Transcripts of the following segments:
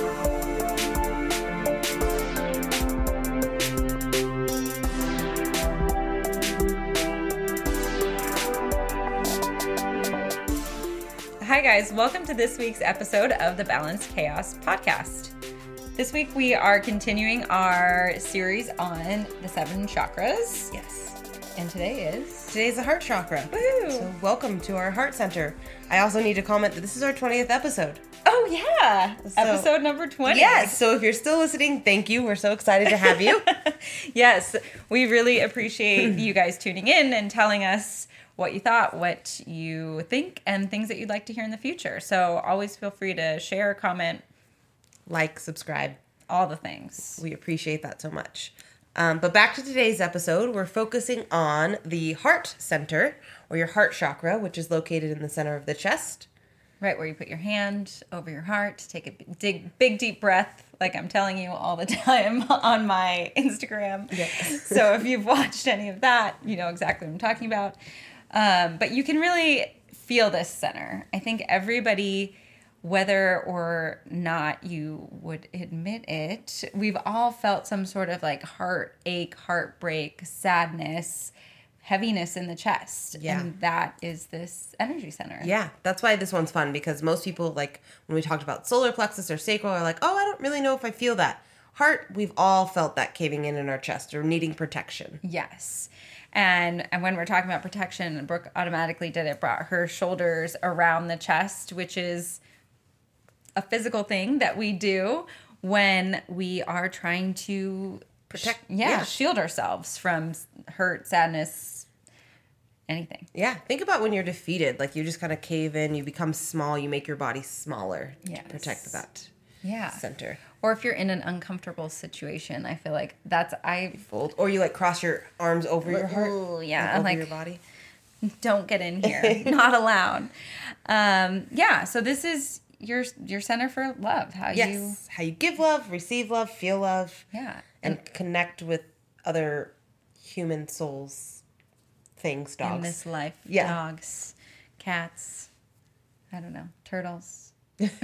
Hi, guys. Welcome to this week's episode of the Balanced Chaos podcast. This week, we are continuing our series on the seven chakras. Yes. And today is. Today's the heart chakra. Woo! So welcome to our heart center. I also need to comment that this is our 20th episode. Oh, yeah. So- Episode number 20. Yes. So if you're still listening, thank you. We're so excited to have you. yes, we really appreciate you guys tuning in and telling us what you thought, what you think, and things that you'd like to hear in the future. So always feel free to share, comment, like, subscribe. all the things. We appreciate that so much. Um, but back to today's episode, we're focusing on the heart center or your heart chakra, which is located in the center of the chest. Right where you put your hand over your heart, take a big, dig, big deep breath, like I'm telling you all the time on my Instagram. Yes. so if you've watched any of that, you know exactly what I'm talking about. Um, but you can really feel this center. I think everybody, whether or not you would admit it, we've all felt some sort of like heartache, heartbreak, sadness, heaviness in the chest. Yeah. And that is this energy center. Yeah, that's why this one's fun because most people, like when we talked about solar plexus or sacral, are like, oh, I don't really know if I feel that. Heart, we've all felt that caving in in our chest or needing protection. Yes. And and when we're talking about protection, Brooke automatically did it, brought her shoulders around the chest, which is a physical thing that we do when we are trying to Protect- yeah, yeah. shield ourselves from hurt, sadness, anything. Yeah, think about when you're defeated. Like you just kind of cave in, you become small, you make your body smaller Yes. to protect that Yeah. center. Or if you're in an uncomfortable situation, I feel like that's I Fold. Or you like cross your arms over your heart. Ooh, yeah, like, over like- your body. don't get in here not allowed um yeah so this is your your center for love how Yes. you How you give love, receive love, feel love, yeah and connect with other human souls, things, dogs. in this life Yeah. dogs cats i don't know turtles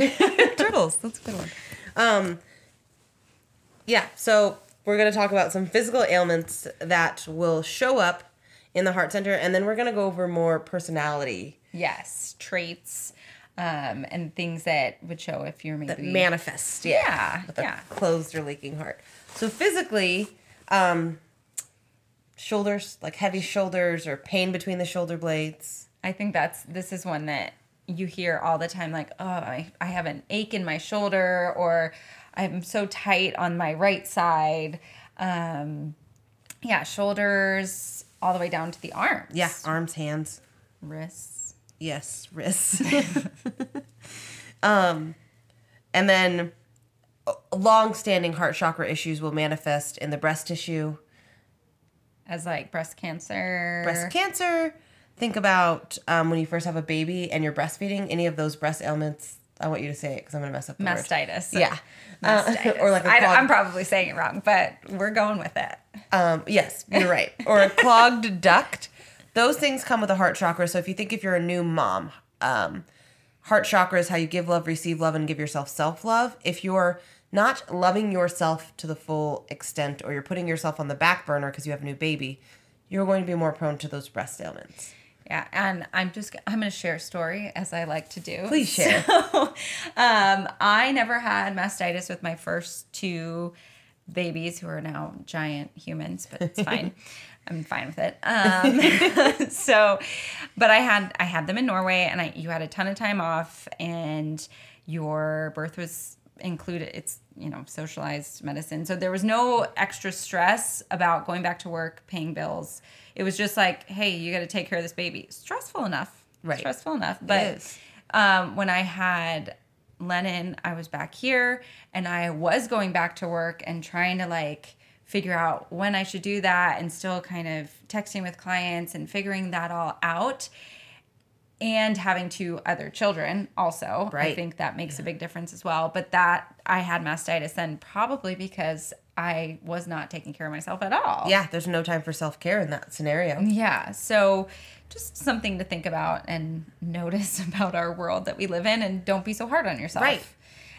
Turtles. That's a good one. Um, yeah, so we're going to talk about some physical ailments that will show up in the heart center, and then we're going to go over more personality yes traits um and things that would show if you're maybe that manifest. Yeah, with a yeah. closed or leaking heart. So physically, um, shoulders, like heavy shoulders or pain between the shoulder blades. i think that's this is one that you hear all the time like oh i, I have an ache in my shoulder or i'm so tight on my right side um yeah shoulders all the way down to the arms Yeah, arms, hands. wrists Yes, wrists. um, and then long-standing heart chakra issues will manifest in the breast tissue, as like breast cancer breast cancer. Think about um, when you first have a baby and you're breastfeeding. Any of those breast ailments. I want you to say it because I'm going to mess up the word. mastitis Yeah, Uh, mastitis. or like a I, clogged- i'm probably saying it wrong but we're going with it Um, yes, you're right. Or a clogged duct. Those things come with a heart chakra. So if you think if you're a new mom, um, heart chakra is how you give love, receive love, and give yourself self love. If you're not loving yourself to the full extent, or you're putting yourself on the back burner because you have a new baby, you're going to be more prone to those breast ailments. Yeah, and I'm just I'm going to share a story as I like to do. Please share. So, um, I never had mastitis with my first two babies who are now giant humans, but it's fine. I'm fine with it. Um, so, but I had I had them in Norway, and I you had a ton of time off, and your birth was included. It's you know socialized medicine, so there was no extra stress about going back to work, paying bills. It was just like, hey, you got to take care of this baby. Stressful enough, Right. Stressful enough, but um, when I had Lennon, I was back here and I was going back to work and trying to like figure out when I should do that and still kind of texting with clients and figuring that all out and having two other children also. I think that makes a big difference as well. But that I had mastitis then probably because I was not taking care of myself at all. Yeah, there's no time for self care in that scenario. Yeah. So just something to think about and notice about our world that we live in and don't be so hard on yourself. Right.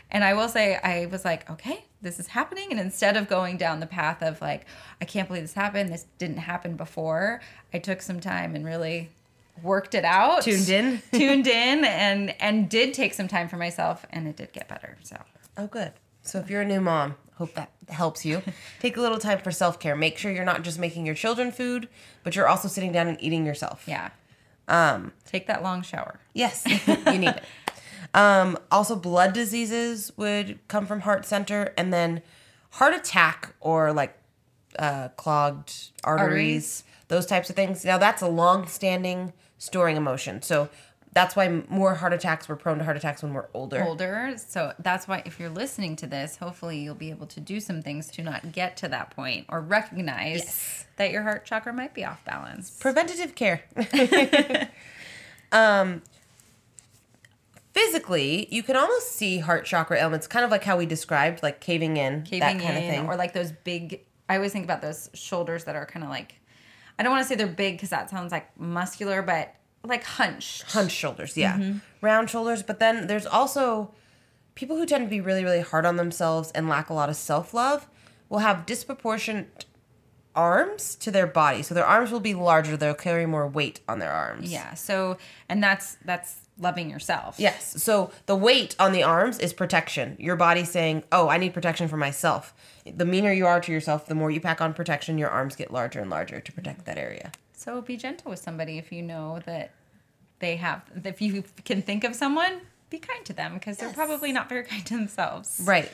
And I will say, I was like, okay, this is happening. And instead of going down the path of like, I can't believe this happened, this didn't happen before, I took some time and really worked it out. Tuned in. tuned in and and did take some time for myself and it did get better. So Oh, good. So if you're a new mom, hope that helps you. Take a little time for self care. Make sure you're not just making your children food, but you're also sitting down and eating yourself. yeah. Um, Take that long shower. yes, you need it. Um, also, blood diseases would come from heart center, and then heart attack or like uh, clogged arteries, Arteries. those types of things. Now, that's a long standing storing emotion. So that's why more heart attacks, we're prone to heart attacks when we're older. older. So that's why if you're listening to this, hopefully you'll be able to do some things to not get to that point or recognize Yes. that your heart chakra might be off balance. preventative care. um, physically, you can almost see heart chakra ailments, kind of like how we described, like caving in, Caving that kind in, of thing. or like those big. I always think about those shoulders that are kind of like. I don't want to say they're big because that sounds like muscular, but like hunched. Hunched shoulders, yeah, Mm-hmm. round shoulders. But then there's also people who tend to be really, really hard on themselves and lack a lot of self love will have disproportionate arms to their body. So their arms will be larger. They'll carry more weight on their arms. Yeah. So and that's that's loving yourself. Yes. So the weight on the arms is protection. Your body saying, "Oh, I need protection for myself." The meaner you are to yourself, the more you pack on protection, your arms get larger and larger to protect that area. So be gentle with somebody if you know that they have. If you can think of someone, be kind to them because they're probably not very kind to themselves. Right.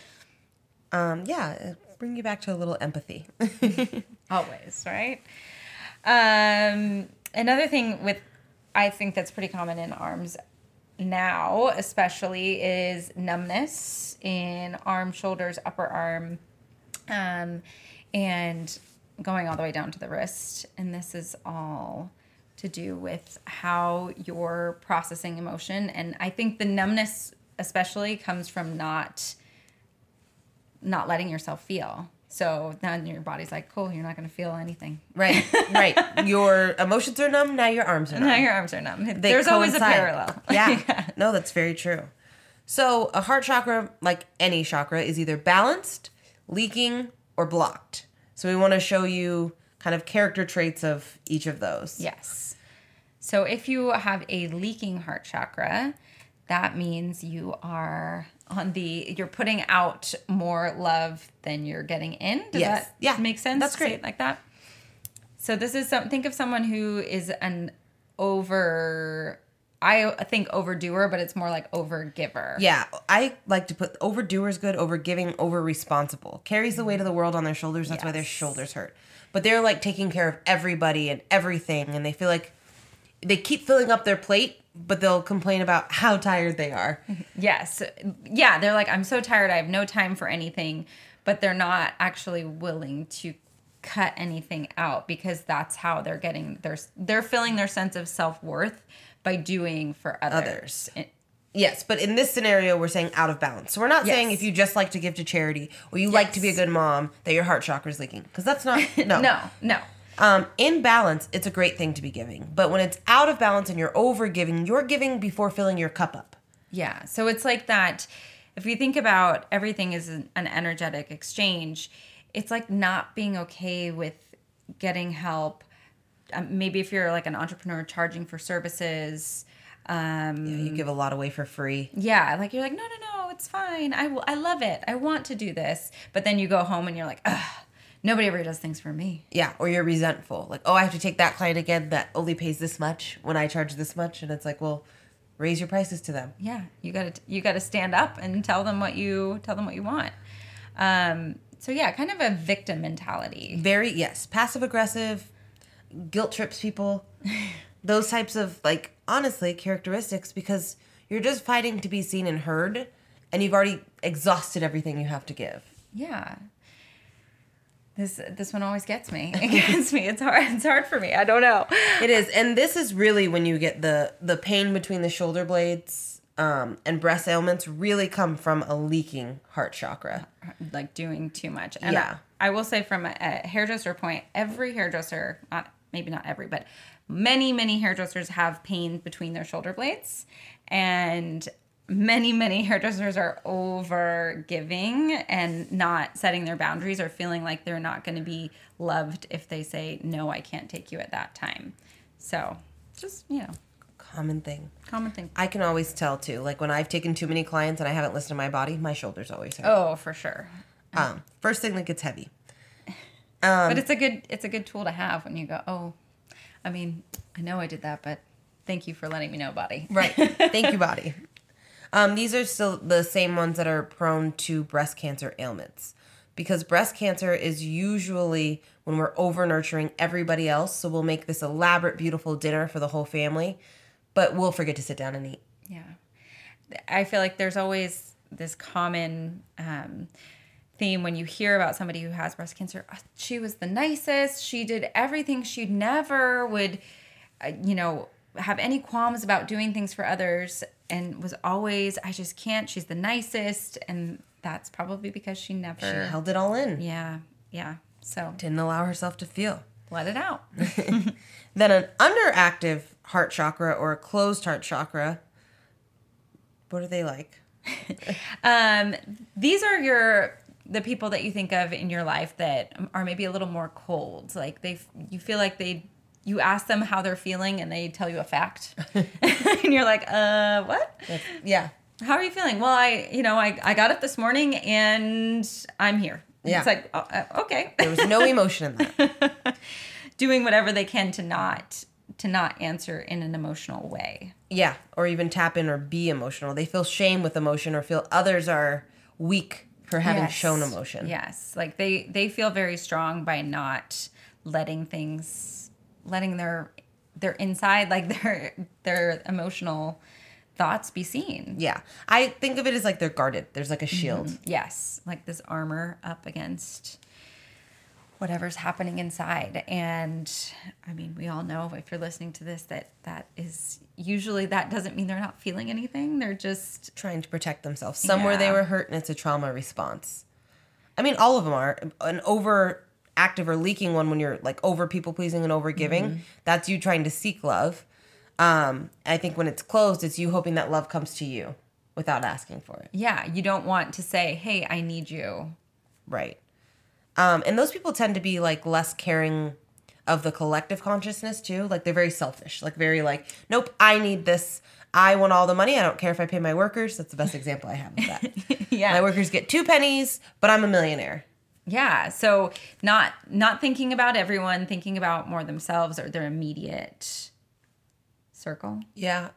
Um, yeah, bring you back to a little empathy. always right um another thing with i think that's pretty common in arms now especially is numbness in arm shoulders upper arm um and going all the way down to the wrist. And this is all to do with how you're processing emotion. And i think the numbness especially comes from not not letting yourself feel so then your body's like cool you're not going to feel anything right, right. Your emotions are numb. Now your arms are numb. now your arms are numb They there's always a coincide. parallel Yeah. No, that's very true. So a heart chakra, like any chakra, is either balanced, leaking, or blocked. So we want to show you kind of character traits of each of those. Yes. So if you have a leaking heart chakra, that means you are on the you're putting out more love than you're getting in. Does Yes. that Yeah. make sense? That's great. like that. So this is some think of someone who is an over I think overdoer, but it's more like overgiver. Yeah, I like to put overdoer is good, over giving, over responsible. Carries the weight of the world on their shoulders. That's why their shoulders hurt. But they're like taking care of everybody and everything, and they feel like they keep filling up their plate, but they'll complain about how tired they are. Yes. Yeah, they're like, I'm so tired. I have no time for anything, but they're not actually willing to cut anything out because that's how they're getting their they're filling their sense of self-worth by doing for others. Others. Yes, but in this scenario, we're saying out of balance. So we're not saying if you just like to give to charity or you like to be a good mom that your heart chakra is leaking, because that's not no. No, no. Um, in balance, it's a great thing to be giving, but when it's out of balance and you're over giving, you're giving before filling your cup up. Yeah. So it's like that. If you think about everything is an, an energetic exchange, it's like not being okay with getting help. Um, maybe if you're like an entrepreneur charging for services, um, You give a lot away for free. yeah, like you're like, no, no, no, it's fine. I, will- I love it. I want to do this. But then you go home and you're like, ugh, nobody ever does things for me. Yeah, or you're resentful. Like, oh, I have to take that client again that only pays this much when I charge this much, and it's like, well, raise your prices to them. Yeah, you gotta you gotta stand up and tell them what you tell them what you want. Um, so yeah, kind of a victim mentality. Very yes, passive aggressive, guilt trips people. Those types of like honestly characteristics because you're just fighting to be seen and heard, and you've already exhausted everything you have to give. Yeah. This this one always gets me. It gets me. It's hard. It's hard for me. I don't know. It is, and this is really when you get the the pain between the shoulder blades um, and breast ailments really come from a leaking heart chakra. like doing too much. And Yeah. I, I will say from a, a hairdresser point, every hairdresser, not maybe not every, but many, many hairdressers have pain between their shoulder blades. And many many hairdressers are over giving and not setting their boundaries or feeling like they're not going to be loved if they say no i can't take you at that time so just you know Common thing. common thing I can always tell too. Like when I've taken too many clients and I haven't listened to my body, my shoulders always hurt. oh for sure Um, first thing that gets heavy. but it's a good it's a good tool to have when you go oh i mean i know i did that but thank you for letting me know body Right. Thank you, body. Um, these are still the same ones that are prone to breast cancer ailments because breast cancer is usually when we're over nurturing everybody else. So we'll make this elaborate, beautiful dinner for the whole family, but we'll forget to sit down and eat. Yeah. I feel like there's always this common um, theme when you hear about somebody who has breast cancer. "Oh, She was the nicest. She did everything. She never would, uh, you know, have any qualms about doing things for others and was always, I just can't. She's the nicest. And that's probably because she never. She held it all in, yeah. Yeah. So didn't allow herself to feel. let it out. Then an underactive heart chakra or a closed heart chakra. What are they like? Um, these are your the people that you think of in your life that are maybe a little more cold. Like they, you feel like they, you ask them how they're feeling and they tell you a fact, and you're like, uh, what? Yeah. How are you feeling? Well, I, you know, I, I got up this morning and I'm here. Yeah. It's like, oh, uh, okay. There was no emotion in that. Doing whatever they can to not to not answer in an emotional way. Yeah, or even tap in or be emotional. They feel shame with emotion or feel others are weak for having Yes. shown emotion. Yes, like they they feel very strong by not letting things, letting their their inside, like their their emotional thoughts be seen. Yeah. I think of it as like they're guarded. There's like a Mm-hmm. shield. Yes, like this armor up against whatever's happening inside. And I mean, we all know if you're listening to this that that is usually that doesn't mean they're not feeling anything. They're just trying to protect themselves. Somewhere they were hurt and it's a trauma response. I mean, all of them are. An overactive or leaking one when you're like over people pleasing and over giving, Mm-hmm. that's you trying to seek love. Um, I think when it's closed, it's you hoping that love comes to you without asking for it. yeah, you don't want to say, "Hey, I need you." Right. Um, and those people tend to be like less caring of the collective consciousness too. Like they're very selfish. Like very like, nope, I need this. I want all the money. I don't care if I pay my workers. That's the best example I have of that. Yeah. My workers get two pennies, but I'm a millionaire. Yeah, so not not thinking about everyone, thinking about more themselves or their immediate circle. Yeah.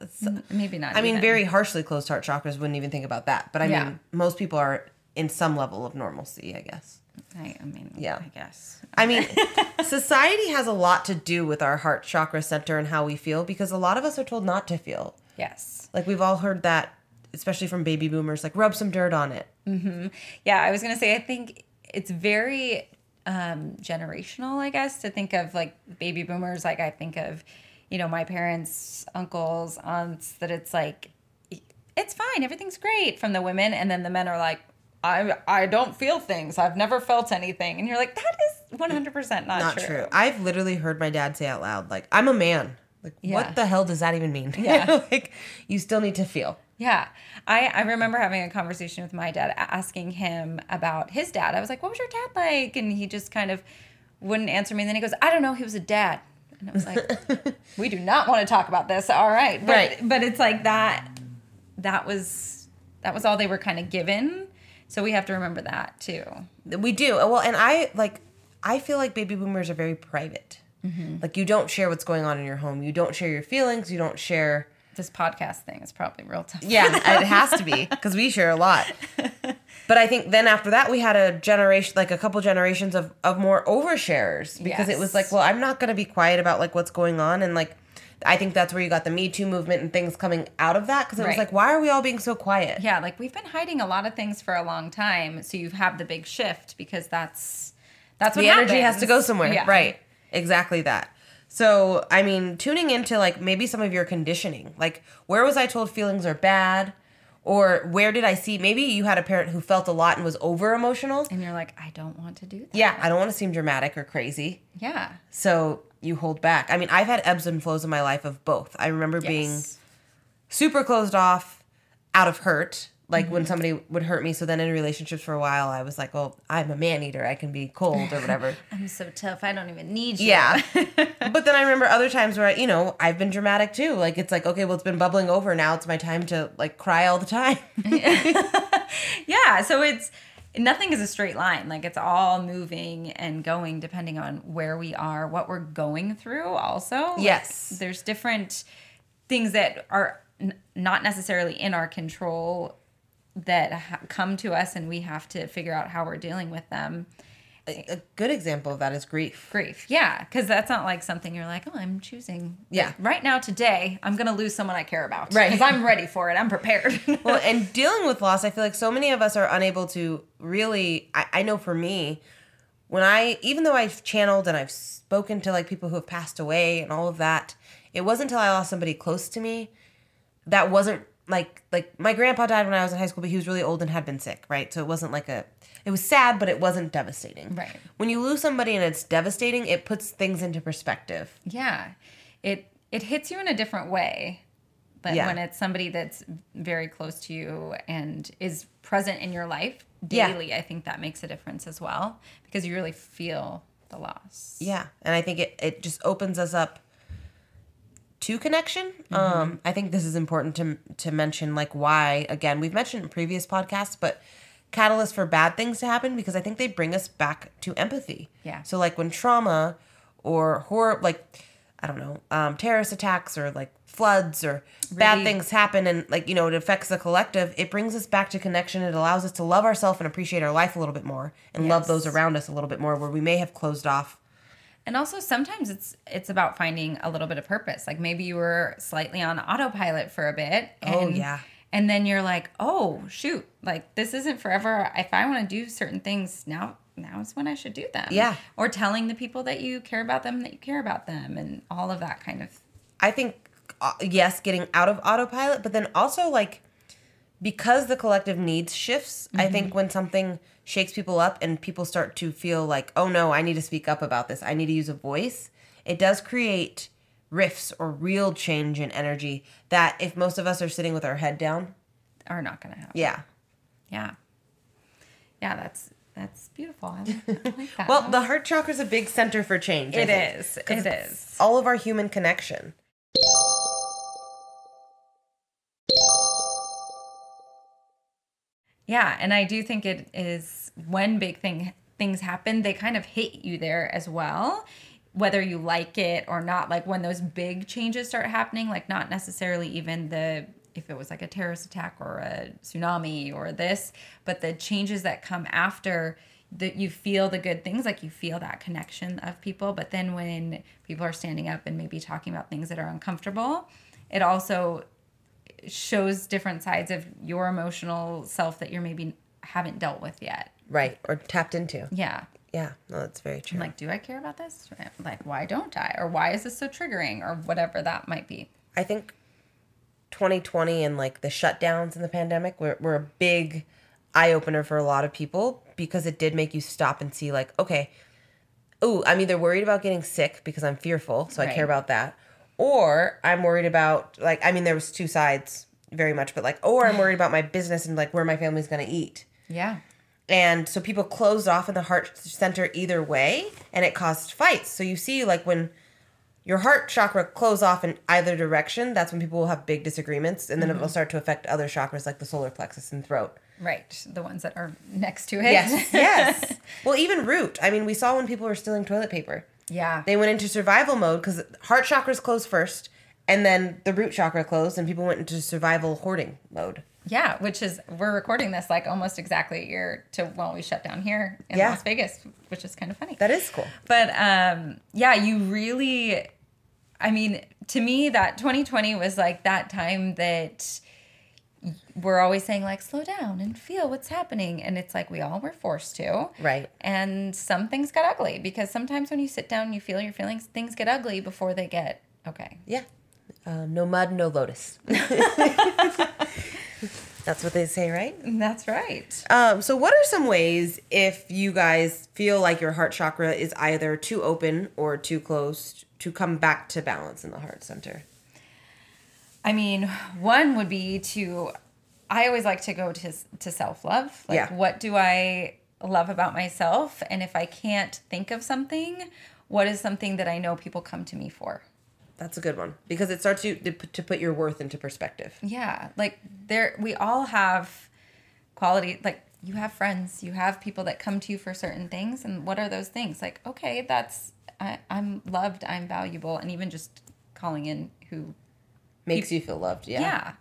Maybe not. I mean, very harshly closed heart chakras wouldn't even think about that. But I Yeah. mean, most people are in some level of normalcy, I guess. I, I mean, Yeah. I guess. I mean, society has a lot to do with our heart chakra center and how we feel because a lot of us are told not to feel. Yes. Like we've all heard that, especially from baby boomers, like rub some dirt on it. Mm-hmm. Yeah, I was gonna say I think it's very um, generational, I guess, to think of like baby boomers. Like I think of, you know, my parents, uncles, aunts. That it's like, it's fine, everything's great from the women, and then the men are like, I I don't feel things. I've never felt anything, and you're like, that is 100 percent not, Not true. true. I've literally heard my dad say out loud, like, I'm a man. Like, Yeah. what the hell does that even mean? Yeah. like, you still need to feel. Yeah. I, I remember having a conversation with my dad, asking him about his dad. I was like, what was your dad like? And he just kind of wouldn't answer me. And then he goes, I don't know. He was a dad. And I was like, we do not want to talk about this. All right. But, Right. But it's like that, that was, that was all they were kind of given. So we have to remember that too. We do. Well, and I, like, I feel like baby boomers are very private. Mm-hmm. Like, you don't share what's going on in your home. You don't share your feelings. You don't share. This podcast thing is probably real tough. Yeah, it has to be because we share a lot. But I think then after that, we had a generation, like a couple generations of, of more oversharers because it was like, well, I'm not going to be quiet about like what's going on. And like, I think that's where you got the Me Too movement and things coming out of that because it was like, why are we all being so quiet? Yeah. Like we've been hiding a lot of things for a long time. So you have the big shift because that's, that's what the energy has to go somewhere. Yeah. Right. Exactly that. So, I mean, tuning into like maybe some of your conditioning, like where was I told feelings are bad? Or where did I see maybe you had a parent who felt a lot and was over emotional? And you're like, I don't want to do that. Yeah, I don't want to seem dramatic or crazy. Yeah. So you hold back. I mean, I've had ebbs and flows in my life of both. I remember being super closed off, out of hurt like when mm-hmm. somebody would hurt me so then in relationships for a while i was like well i'm a man eater i can be cold or whatever I'm so tough. I don't even need you. yeah but then i remember other times where I, you know i've been dramatic too like it's like okay well it's been bubbling over now it's my time to like cry all the time yeah. So it's nothing is a straight line. Like it's all moving and going depending on where we are, what we're going through. Also, Like, Yes. there's different things that are n- not necessarily in our control that ha- come to us, and we have to figure out how we're dealing with them. a a good example of that is grief Grief, yeah, because that's not like something you're like, oh, I'm choosing. Yeah. Like, right now, today, I'm gonna lose someone I care about. Right. because I'm ready for it. I'm prepared. well and dealing with loss i feel like so many of us are unable to really I, I know for me when i even though i've channeled and i've spoken to like people who have passed away and all of that it wasn't until i lost somebody close to me that wasn't like like my grandpa died when i was in high school but he was really old and had been sick right so it wasn't like a it was sad but it wasn't devastating Right. when you lose somebody and it's devastating it puts things into perspective Yeah. It it hits you in a different way. But Yeah. when it's somebody that's very close to you and is present in your life Yeah. daily, I think that makes a difference as well because you really feel the loss. Yeah, and I think it it just opens us up to connection. Um, I think this is important to to mention, like why again we've mentioned in previous podcasts, but catalysts for bad things to happen because I think they bring us back to empathy. Yeah. So like when trauma or horror, like I don't know, um, terrorist attacks or like floods or bad things happen and like you know it affects the collective it brings us back to connection it allows us to love ourselves and appreciate our life a little bit more and love those around us a little bit more where we may have closed off And also sometimes it's it's about finding a little bit of purpose. Like maybe you were slightly on autopilot for a bit. And, Oh, yeah. And then you're like, oh shoot, like this isn't forever. If I want to do certain things now, now is when I should do them. Yeah. Or telling the people that you care about them that you care about them, and all of that kind of. I think uh, yes, getting out of autopilot, but then also like because the collective needs shifts. I mm-hmm. think when something shakes people up and people start to feel like, "Oh no, I need to speak up about this. I need to use a voice." It does create rifts or real change in energy that if most of us are sitting with our head down, Are not gonna happen. yeah. Yeah. Yeah, that's that's beautiful. I like, I like that. Well, the heart chakra is a big center for change. It is. It it's. All of our human connection. Yeah, and I do think it is when big thing things happen, they kind of hit you there as well, whether you like it or not. Like when those big changes start happening, like not necessarily even the if it was like a terrorist attack or a tsunami or this, but the changes that come after that you feel the good things like you feel that connection of people but then when people are standing up and maybe talking about things that are uncomfortable it also shows different sides of your emotional self that you're maybe haven't dealt with yet. Right. Or tapped into. Yeah. Yeah. No, that's very true. I'm like, do I care about this? Like, why don't I? Or why is this so triggering? Or whatever that might be. I think 2020 and like the shutdowns in the pandemic were, were a big eye opener for a lot of people because it did make you stop and see like, okay, oh, I'm either worried about getting sick because I'm fearful, so I care about that, or I'm worried about like I mean there was two sides very much, but like, or I'm worried about my business and like where my family's gonna eat. Yeah. And so people closed off in the heart center either way, and it caused fights. So you see, like when your heart chakra close off in either direction, that's when people will have big disagreements, and then it will mm-hmm. start to affect other chakras like the solar plexus and throat. Right. The ones that are next to it. Yes, yes. Well, even root. I mean, we saw when people were stealing toilet paper. Yeah. They went into survival mode because heart chakras closed first, and then the root chakra closed, and people went into survival hoarding mode. yeah. Which is, we're recording this like almost exactly a year to when we shut down here in Yeah. Las Vegas, which is kind of funny. That is cool. But um, yeah, you really, I mean, to me, that 2020 was like that time that we're always saying, like, slow down and feel what's happening. And it's like we all were forced to. Right. And some things got ugly because sometimes when you sit down and you feel your feelings, things get ugly before they get okay. Yeah. Um, no mud, no lotus. That's what they say, right? That's right. Um, so, what are some ways if you guys feel like your heart chakra is either too open or too closed to come back to balance in the heart center? I mean, one would be to I always like to go to to self love. Like, Yeah. what do I love about myself? And if I can't think of something, what is something that I know people come to me for? That's a good one because it starts you to, put- to put your worth into perspective. Yeah, like there, we all have quality. Like you have friends, you have people that come to you for certain things, and what are those things? Like, okay, that's I, I'm loved, I'm valuable, and even just calling in who Makes you feel loved. Yeah. yeah.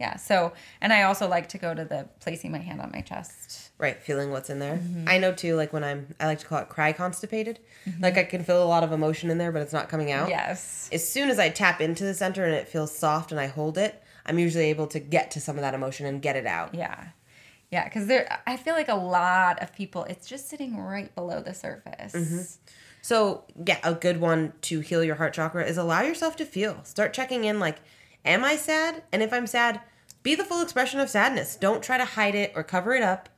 yeah so and i also like to go to the placing my hand on my chest Right. Feeling what's in there. Mm-hmm. I know too, like when I'm, I like to call it cry constipated. Mm-hmm. Like I can feel a lot of emotion in there, but it's not coming out. yes As soon as I tap into the center and it feels soft and I hold it, I'm usually able to get to some of that emotion and get it out. yeah yeah because there i feel like a lot of people it's just sitting right below the surface mm-hmm. So, yeah, a good one to heal your heart chakra is allow yourself to feel. Start checking in like, am I sad? And if I'm sad, be the full expression of sadness. Don't try to hide it or cover it up.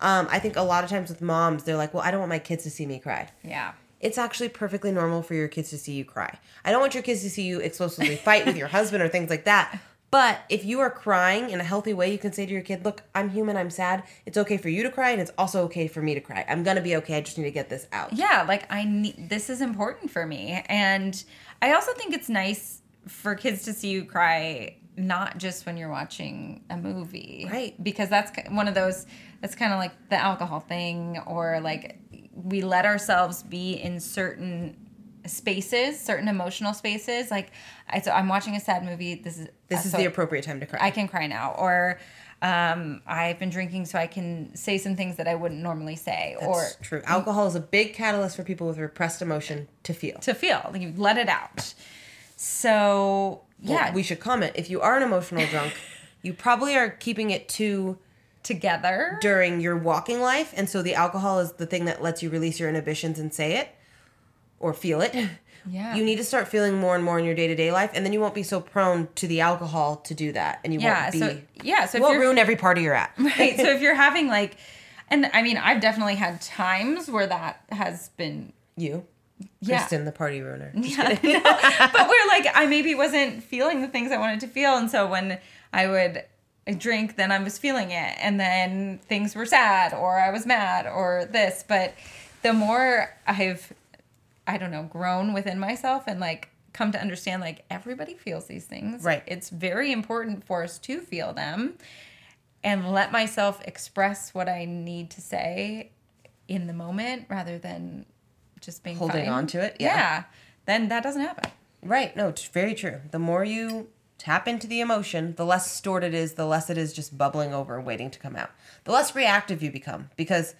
Um, I think a lot of times with moms, they're like, well, I don't want my kids to see me cry. yeah It's actually perfectly normal for your kids to see you cry. I don't want your kids to see you explosively fight with your husband or things like that. But if you are crying in a healthy way, you can say to your kid, Look, I'm human, I'm sad. It's okay for you to cry, and it's also okay for me to cry. I'm gonna be okay. I just need to get this out. yeah like i need this is important for me and i also think it's nice for kids to see you cry not just when you're watching a movie Right. because that's one of those that's kind of like the alcohol thing or like we let ourselves be in certain spaces certain emotional spaces like I, so i'm watching a sad movie this is This is so the appropriate time to cry. i can cry now or um, i've been drinking so i can say some things that i wouldn't normally say or true. Alcohol is a big catalyst for people with repressed emotion to feel. to feel like you let it out so Well, yeah we should comment. If you are an emotional drunk, you probably are keeping it too together during your walking life, and so the alcohol is the thing that lets you release your inhibitions and say it or feel it. Yeah. You need to start feeling more and more in your day to day life, and then you won't be so prone to the alcohol to do that, and you yeah won't be. so yeah so you won't ruin every party you're at. right so if you're having like and i mean i've definitely had times where that has been You, Yeah. Kristen, the party ruiner. Yeah, no, but where like I maybe wasn't feeling the things I wanted to feel, and so when I would drink, then I was feeling it, and then things were sad, or I was mad, or this. But the more I've, I don't know, grown within myself and like come to understand, like everybody feels these things. Right. It's very important for us to feel them, and let myself express what I need to say in the moment, rather than just being Holding fine. on to it, yeah. yeah then that doesn't happen. Right. No, it's very true. The more you tap into the emotion, the less stored it is, the less it is just bubbling over and waiting to come out. The less reactive you become because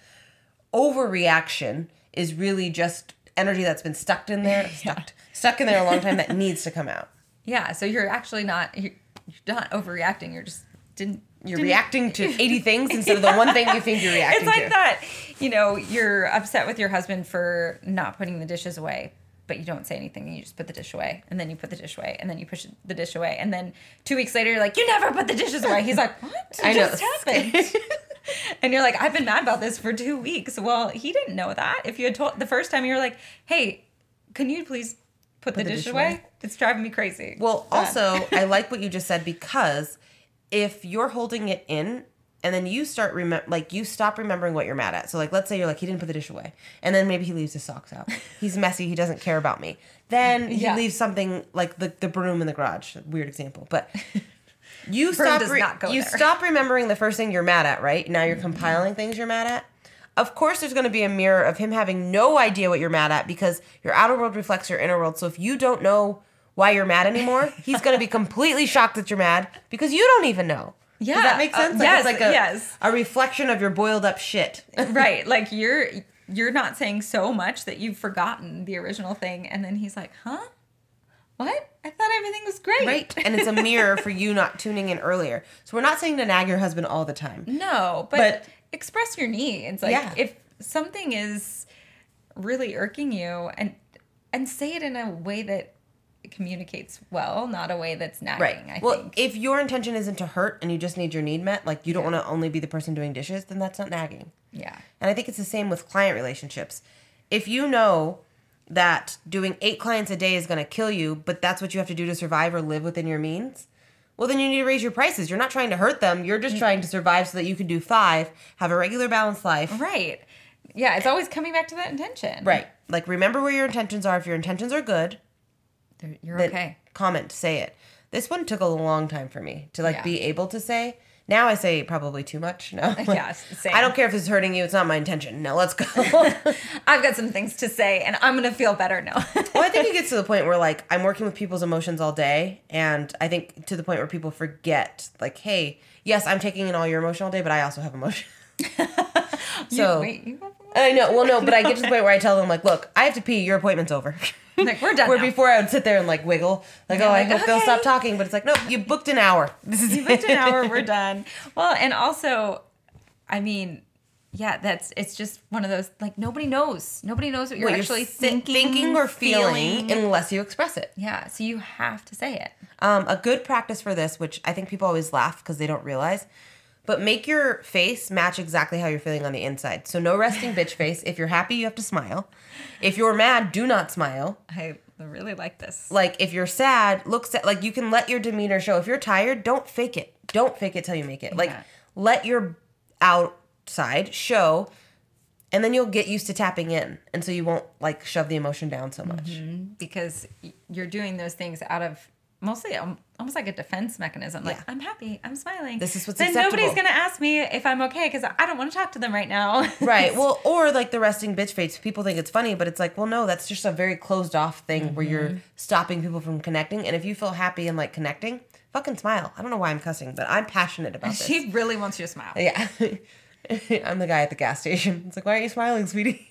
overreaction is really just energy that's been stuck in there, stuck, stuck in there a long time that needs to come out. Yeah, so you're actually not you're, you're not overreacting. You're just didn't You're didn't- reacting to 80 things instead of the one thing you think you're reacting It's like to. that. You know, you're upset with your husband for not putting the dishes away, but you don't say anything. You just put the dish away, and then you put the dish away, and then you push the dish away, and then two weeks later, you're like, "You never put the dishes away." He's like, "What? It I know. just happened." and you're like, "I've been mad about this for two weeks." Well, he didn't know that. If you had told the first time, you were like, "Hey, can you please put, the, the dish, dish away? away. It's driving me crazy." Well, also, I like what you just said because if you're holding it in and then you start remem- like you stop remembering what you're mad at. So like let's say you're like he didn't put the dish away. And then maybe he leaves his socks out. He's messy, he doesn't care about me. Then he Yeah. leaves something like the, the broom in the garage. Weird example, but you stop re- not go you there. stop remembering the first thing you're mad at, right? Now you're mm-hmm. compiling things you're mad at. Of course, there's going to be a mirror of him having no idea what you're mad at because your outer world reflects your inner world. So if you don't know why you're mad anymore, he's going to be completely shocked that you're mad because you don't even know. Yeah, Does that make uh, sense? yes, it's like a, yes. a reflection of your boiled up shit. right like you're you're not saying so much that you've forgotten the original thing and then he's like huh what i thought everything was great Right. And it's a mirror for you not tuning in earlier. So we're not saying to nag your husband all the time. no but, But- express your needs like Yeah. if something is really irking you and and say it in a way that communicates well not a way that's nagging Right. i well, think if your intention isn't to hurt and you just need your need met, like you don't want to only be the person doing dishes, then that's not nagging. yeah And I think it's the same with client relationships. If you know that doing eight clients a day is going to kill you, but that's what you have to do to survive or live within your means, well, then you need to raise your prices. You're not trying to hurt them. You're just trying to survive so that you can do five, have a regular balanced life. Right. Yeah, it's always coming back to that intention. Right. Like, remember where your intentions are. If your intentions are good, You're then okay. comment, say it. This one took a long time for me to like Yeah. be able to say. Now I say probably too much. No. Yeah, same. I don't care if it's hurting you. It's not my intention. No, let's go. I've got some things to say and I'm going to feel better now. well, I think it gets to the point where like I'm working with people's emotions all day, and I think to the point where people forget, like, hey, yes, I'm taking in all your emotion all day, but I also have emotion. so Wait, you have I know. Well, no, but I get to the point where I tell them, like, look, I have to pee. Your appointment's over. like we're done Where now. before I would sit there and like wiggle, like, oh, I like, hope they'll stop talking. But it's like, no, you booked an hour. This is you booked an hour, we're done. Well, and also, I mean, yeah, that's it's just one of those like nobody knows. Nobody knows what you're what actually you're thi- thinking, thinking or feeling, unless you express it. yeah, so you have to say it. Um, a good practice for this, which I think people always laugh because they don't realize, but make your face match exactly how you're feeling on the inside. So no resting bitch face. If you're happy, you have to smile. If you're mad, do not smile. I really like this. Like if you're sad, look sad. Like you can let your demeanor show. If you're tired, don't fake it. Don't fake it till you make it. Like let your outside show, and then you'll get used to tapping in, and so you won't like shove the emotion down so much. Mm-hmm. because you're doing those things out of mostly um, almost like a defense mechanism. Like Yeah. I'm happy, I'm smiling. This is what's then nobody's gonna ask me if I'm okay because I don't want to talk to them right now. Right. Well, or like the resting bitch face. People think it's funny, but it's like, well, no, that's just a very closed off thing where you're stopping people from connecting. And if you feel happy and like connecting, fucking smile. I don't know why I'm cussing, but I'm passionate about this. she really wants you to smile. yeah. I'm the guy at the gas station. It's like, why aren't you smiling, sweetie?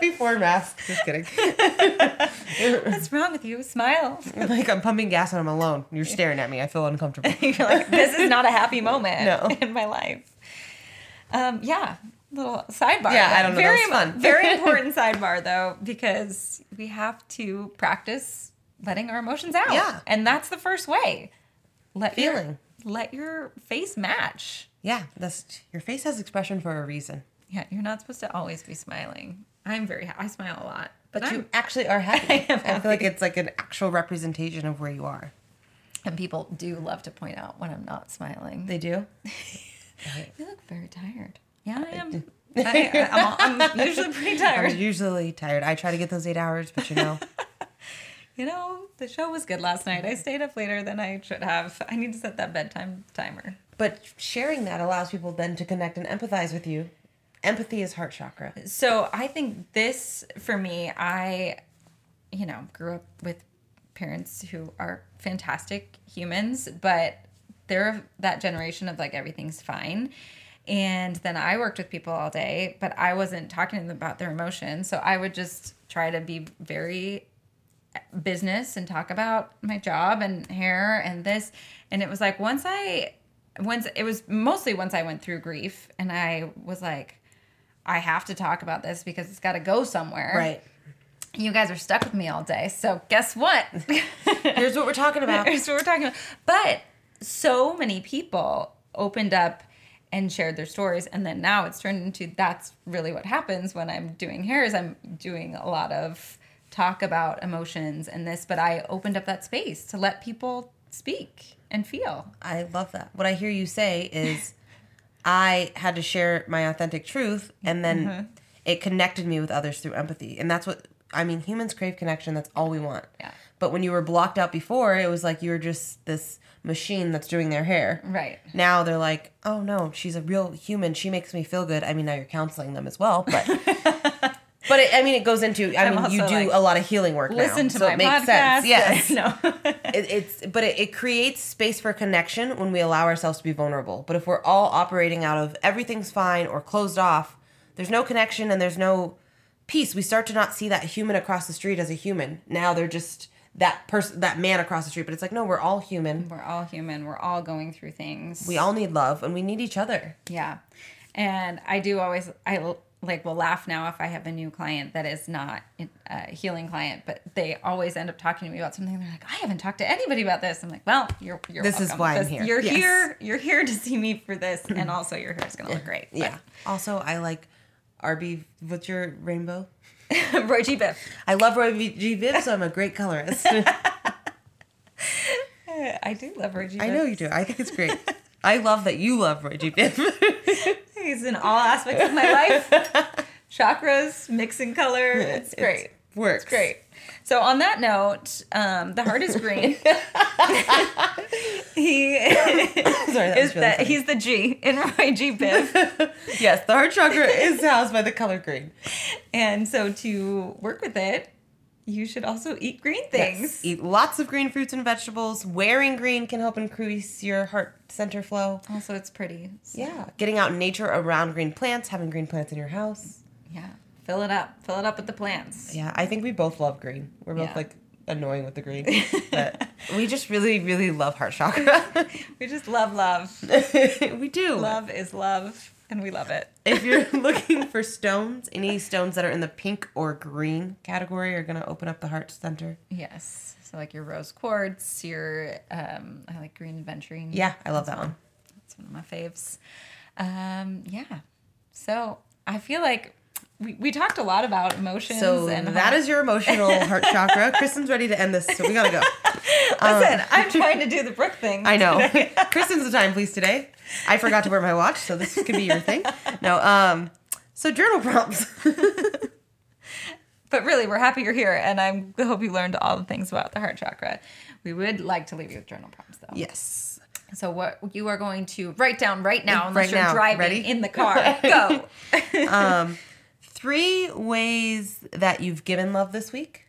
Before mask. Just kidding. What's wrong with you? Smile. like I'm pumping gas and I'm alone. You're staring at me. I feel uncomfortable. You're like, this is not a happy moment No. in my life. Um, yeah, little sidebar. Yeah, I don't know, Very, fun. very important sidebar though, because we have to practice letting our emotions out. Yeah. and that's the first way. Let your- Feeling. let your face match. Yeah, that's your face has expression for a reason. Yeah, you're not supposed to always be smiling. I'm very. ha- I smile a lot, but I'm, you actually are happy. I am I feel like it's like an actual representation of where you are. and people do love to point out when I'm not smiling. They do. You look very tired. Yeah, I am. I, I'm, I'm usually pretty tired. I'm usually tired. I try to get those eight hours, but you know, You know, the show was good last night. I stayed up later than I should have. I need to set that bedtime timer. but sharing that allows people then to connect and empathize with you. Empathy is heart chakra. So I think this, for me, I, you know, grew up with parents who are fantastic humans, but they're that generation of like everything's fine. And then I worked with people all day, but I wasn't talking to them about their emotions. So I would just try to be very business and talk about my job and hair and this. And it was like once I, once it was mostly once I went through grief and I was like, I have to talk about this because it's got to go somewhere. Right. You guys are stuck with me all day. So guess what? Here's what we're talking about. Here's what we're talking about. But so many people opened up and shared their stories and then now it's turned into that's really what happens when I'm doing hair is I'm doing a lot of talk about emotions and this but I opened up that space to let people speak and feel. I love that. What I hear you say is, I had to share my authentic truth, and then Mm-hmm. it connected me with others through empathy. And that's what I mean. Humans crave connection. That's all we want. Yeah. But when you were blocked out before, it was like you were just this machine that's doing their hair. Right. Now they're like, oh no, she's a real human. She makes me feel good. I mean, now you're counseling them as well, but. But it, I mean, it goes into. I I'm mean, you do like, a lot of healing work. Listen now, to so my it makes podcast. sense. Yes, No. it, it's but it, it creates space for connection when we allow ourselves to be vulnerable but if we're all operating out of everything's fine or closed off there's no connection and there's no peace we start to not see that human across the street as a human now they're just that person that man across the street but it's like no we're all human We're all human. We're all going through things. we all need love and we need each other Yeah. And I do always, I like will laugh now if I have a new client that is not a healing client, but they always end up talking to me about something. They're like, I haven't talked to anybody about this. I'm like, well, you're, you're This is welcome. why I'm here. You're Yes. here. You're here to see me for this. And also your hair is going to look great. yeah also i like rb what's your rainbow But Roy G. Biv. i love roy g biv so i'm a great colorist I do love Roy G. I Biv. know you do. I think it's great. I love that you love Roy G. Biv. He's in all aspects of my life. Chakras, mixing color. It's great. works. Great. So on that note, um, the heart is green. he Sorry, that is really that he's the G in Roy G Biv. yes, the heart chakra is housed by the color green. and so to work with it, you should also eat green things. Yes. Eat lots of green fruits and vegetables. Wearing green can help increase your heart center flow. Also, it's pretty. So, Yeah. Getting out in nature around green plants, having green plants in your house. yeah. Fill it up. Fill it up with the plants. Yeah, I think we both love green. We're both Yeah. like annoying with the green. But we just really, really love heart chakra. We just love love. we do. Love is love, and we love it. If you're looking for stones, any stones that are in the pink or green category are gonna open up the heart center. Yes. So like your rose quartz, your um, I like green aventurine. Yeah, I love that one. That's one of my faves. Um, yeah. So I feel like we, we talked a lot about emotions So and that is your emotional heart chakra. Kristen's ready to end this, so we gotta go. Listen, I'm trying to do the Brooke thing. I know. Kristen's the time, please, today. I forgot to wear my watch, so this could be your thing. No, um, so journal prompts. But really, we're happy you're here, and I'm, I hope you learned all the things about the heart chakra. We would like to leave you with journal prompts, though. yes. So what you are going to write down right now, unless Right you're now. driving Ready? in the car. Go. Um, three ways that you've given love this week.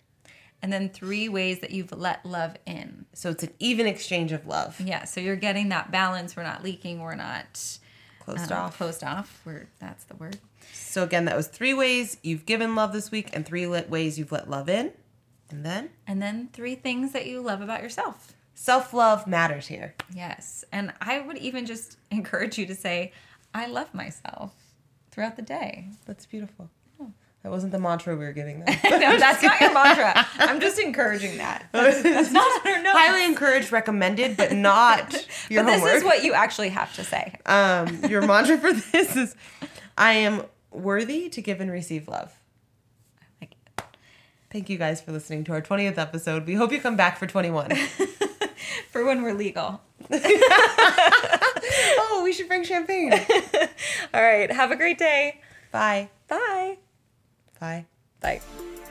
And then three ways that you've let love in. So it's an even exchange of love. Yeah, so you're getting that balance. We're not leaking. We're not Closed um, off. Closed off. We're that's the word. So again, that was three ways you've given love this week, and three lit ways you've let love in. And then And then three things that you love about yourself. self love matters here. Yes, and I would even just encourage you to say, "I love myself" throughout the day. That's beautiful. That wasn't the mantra we were giving them. no, that's not your mantra. I'm just encouraging that. That's, that's not our notes. Highly encouraged, recommended, but not your But this is what you actually have to say. um, your mantra for this is, "I am worthy to give and receive love." Like. Thank you guys for listening to our 20th episode. We hope you come back for 21. For when we're legal. oh, we should bring champagne. All right. Have a great day. Bye. Bye. Bye. Bye.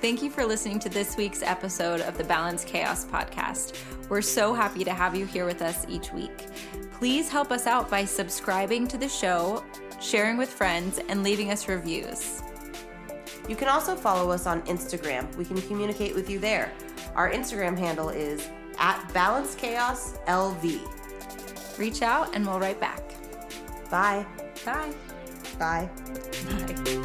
Thank you for listening to this week's episode of the Balance Chaos podcast. We're so happy to have you here with us each week. Please help us out by subscribing to the show, sharing with friends, and leaving us reviews. You can also follow us on Instagram. We can communicate with you there. Our Instagram handle is at balancechaoslv. Reach out and we'll write back. Bye. Bye. Bye. Bye.